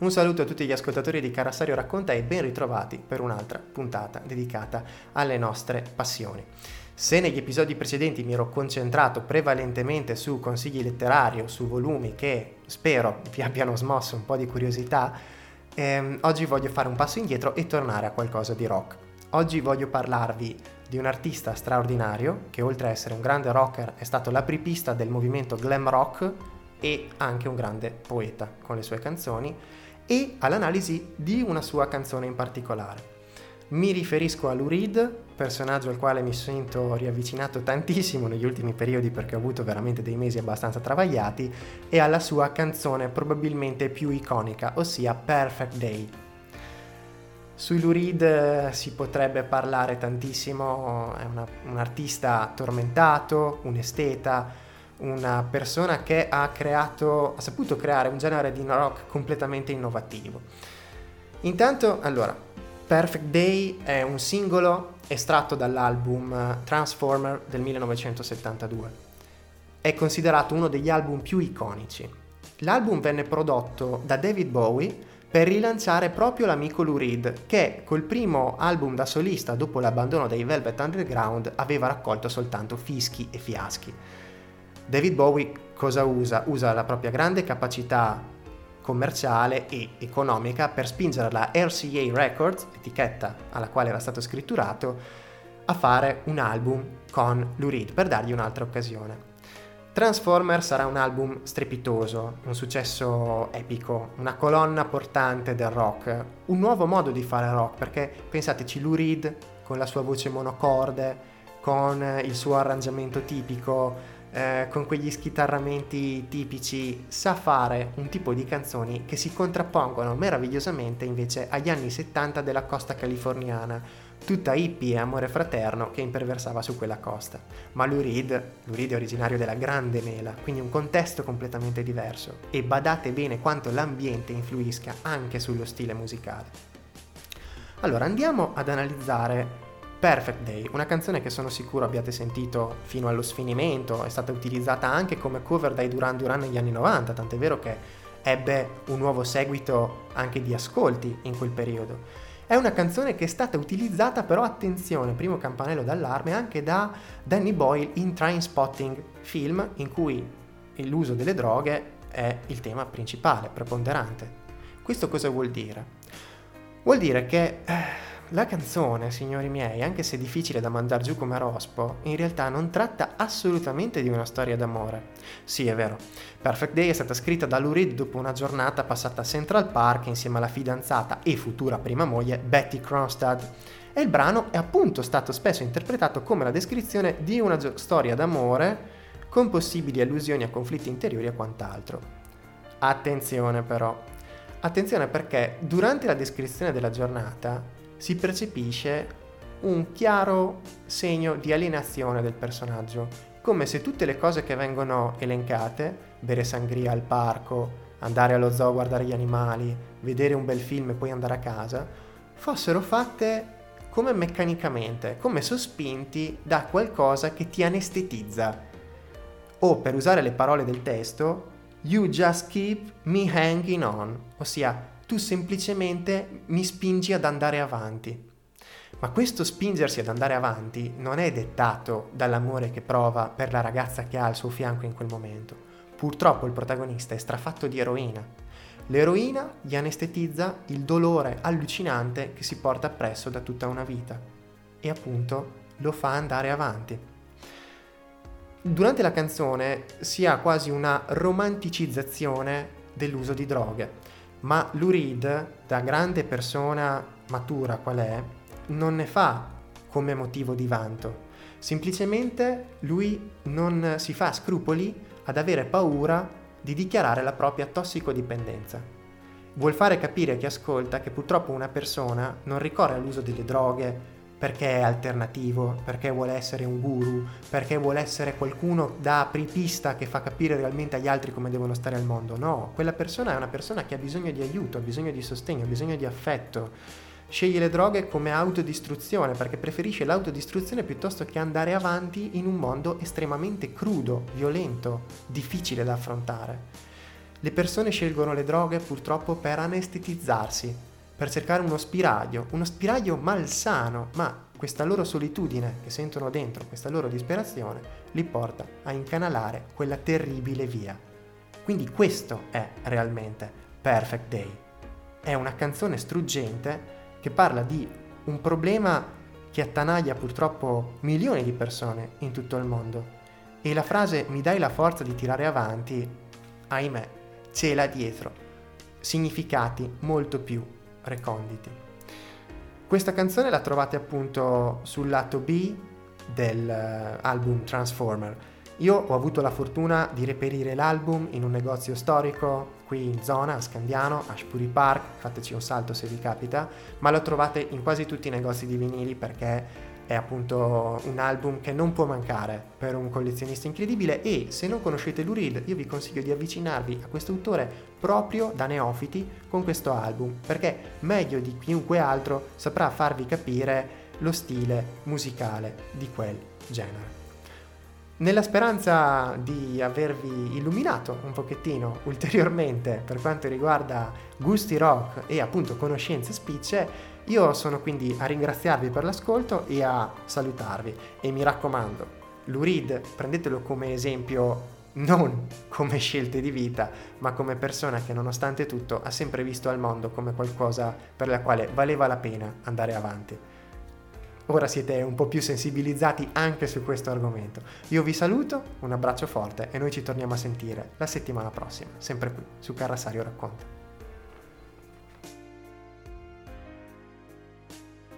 Un saluto a tutti gli ascoltatori di Carassario Racconta e ben ritrovati per un'altra puntata dedicata alle nostre passioni. Se negli episodi precedenti mi ero concentrato prevalentemente su consigli letterari o su volumi che spero vi abbiano smosso un po' di curiosità, ehm, oggi voglio fare un passo indietro e tornare a qualcosa di rock. Oggi voglio parlarvi di un artista straordinario che oltre a essere un grande rocker è stato l'apripista del movimento glam rock e anche un grande poeta con le sue canzoni e all'analisi di una sua canzone in particolare. Mi riferisco a Lou Reed, personaggio al quale mi sento riavvicinato tantissimo negli ultimi periodi perché ho avuto veramente dei mesi abbastanza travagliati, e alla sua canzone probabilmente più iconica, ossia Perfect Day. Sui Lou Reed eh, si potrebbe parlare tantissimo, è una, un artista tormentato, un esteta, una persona che ha creato, ha saputo creare un genere di rock completamente innovativo. Intanto, allora, Perfect Day è un singolo estratto dall'album Transformer del 1972. È considerato uno degli album più iconici. L'album venne prodotto da David Bowie per rilanciare proprio l'amico Lou Reed, che col primo album da solista dopo l'abbandono dei Velvet Underground aveva raccolto soltanto fischi e fiaschi. David Bowie cosa usa? Usa la propria grande capacità commerciale e economica per spingere la RCA Records, etichetta alla quale era stato scritturato, a fare un album con Lou Reed per dargli un'altra occasione. Transformer sarà un album strepitoso, un successo epico, una colonna portante del rock, un nuovo modo di fare rock, perché pensateci Lou Reed con la sua voce monocorde, con il suo arrangiamento tipico, eh, con quegli schitarramenti tipici, sa fare un tipo di canzoni che si contrappongono meravigliosamente invece agli anni 70 della costa californiana, tutta hippie e amore fraterno che imperversava su quella costa. Ma Lou Reed, Lou Reed è originario della Grande Mela, quindi un contesto completamente diverso e badate bene quanto l'ambiente influisca anche sullo stile musicale. Allora andiamo ad analizzare Perfect Day, una canzone che sono sicuro abbiate sentito fino allo sfinimento, è stata utilizzata anche come cover dai Duran Duran negli anni 90, tant'è vero che ebbe un nuovo seguito anche di ascolti in quel periodo. È una canzone che è stata utilizzata però, attenzione, primo campanello d'allarme, anche da Danny Boyle in Train Spotting, film in cui l'uso delle droghe è il tema principale, preponderante. Questo cosa vuol dire? Vuol dire che... La canzone, signori miei, anche se difficile da mandar giù come rospo, in realtà non tratta assolutamente di una storia d'amore. Sì, è vero. Perfect Day è stata scritta da Lou Reed dopo una giornata passata a Central Park insieme alla fidanzata e futura prima moglie Betty Kronstad. E il brano è appunto stato spesso interpretato come la descrizione di una gio- storia d'amore con possibili allusioni a conflitti interiori e quant'altro. Attenzione però. Attenzione perché durante la descrizione della giornata si percepisce un chiaro segno di alienazione del personaggio, come se tutte le cose che vengono elencate, bere sangria al parco, andare allo zoo a guardare gli animali, vedere un bel film e poi andare a casa, fossero fatte come meccanicamente, come sospinti da qualcosa che ti anestetizza. O per usare le parole del testo, you just keep me hanging on, ossia tu semplicemente mi spingi ad andare avanti. Ma questo spingersi ad andare avanti non è dettato dall'amore che prova per la ragazza che ha al suo fianco in quel momento. Purtroppo il protagonista è strafatto di eroina. L'eroina gli anestetizza il dolore allucinante che si porta appresso da tutta una vita e appunto lo fa andare avanti. Durante la canzone si ha quasi una romanticizzazione dell'uso di droghe ma Lou Reed, da grande persona matura qual è, non ne fa come motivo di vanto. Semplicemente lui non si fa scrupoli ad avere paura di dichiarare la propria tossicodipendenza. Vuol fare capire a chi ascolta che purtroppo una persona non ricorre all'uso delle droghe, perché è alternativo, perché vuole essere un guru, perché vuole essere qualcuno da apripista che fa capire realmente agli altri come devono stare al mondo. No, quella persona è una persona che ha bisogno di aiuto, ha bisogno di sostegno, ha bisogno di affetto. Sceglie le droghe come autodistruzione perché preferisce l'autodistruzione piuttosto che andare avanti in un mondo estremamente crudo, violento, difficile da affrontare. Le persone scelgono le droghe purtroppo per anestetizzarsi, per cercare uno spiraglio, uno spiraglio malsano, ma questa loro solitudine che sentono dentro, questa loro disperazione, li porta a incanalare quella terribile via. Quindi questo è realmente Perfect Day. È una canzone struggente che parla di un problema che attanaglia purtroppo milioni di persone in tutto il mondo. E la frase mi dai la forza di tirare avanti, ahimè, cela dietro significati molto più reconditi. Questa canzone la trovate appunto sul lato B dell'album Transformer. Io ho avuto la fortuna di reperire l'album in un negozio storico qui in zona, a Scandiano, a Park, fateci un salto se vi capita, ma lo trovate in quasi tutti i negozi di vinili perché è appunto un album che non può mancare per un collezionista incredibile e se non conoscete Lou Reed io vi consiglio di avvicinarvi a questo autore proprio da neofiti con questo album perché meglio di chiunque altro saprà farvi capire lo stile musicale di quel genere. Nella speranza di avervi illuminato un pochettino ulteriormente per quanto riguarda gusti rock e appunto conoscenze spicce, io sono quindi a ringraziarvi per l'ascolto e a salutarvi e mi raccomando, Lurid prendetelo come esempio non come scelte di vita, ma come persona che nonostante tutto ha sempre visto al mondo come qualcosa per la quale valeva la pena andare avanti. Ora siete un po' più sensibilizzati anche su questo argomento. Io vi saluto, un abbraccio forte e noi ci torniamo a sentire la settimana prossima, sempre qui su Carrasario Racconta.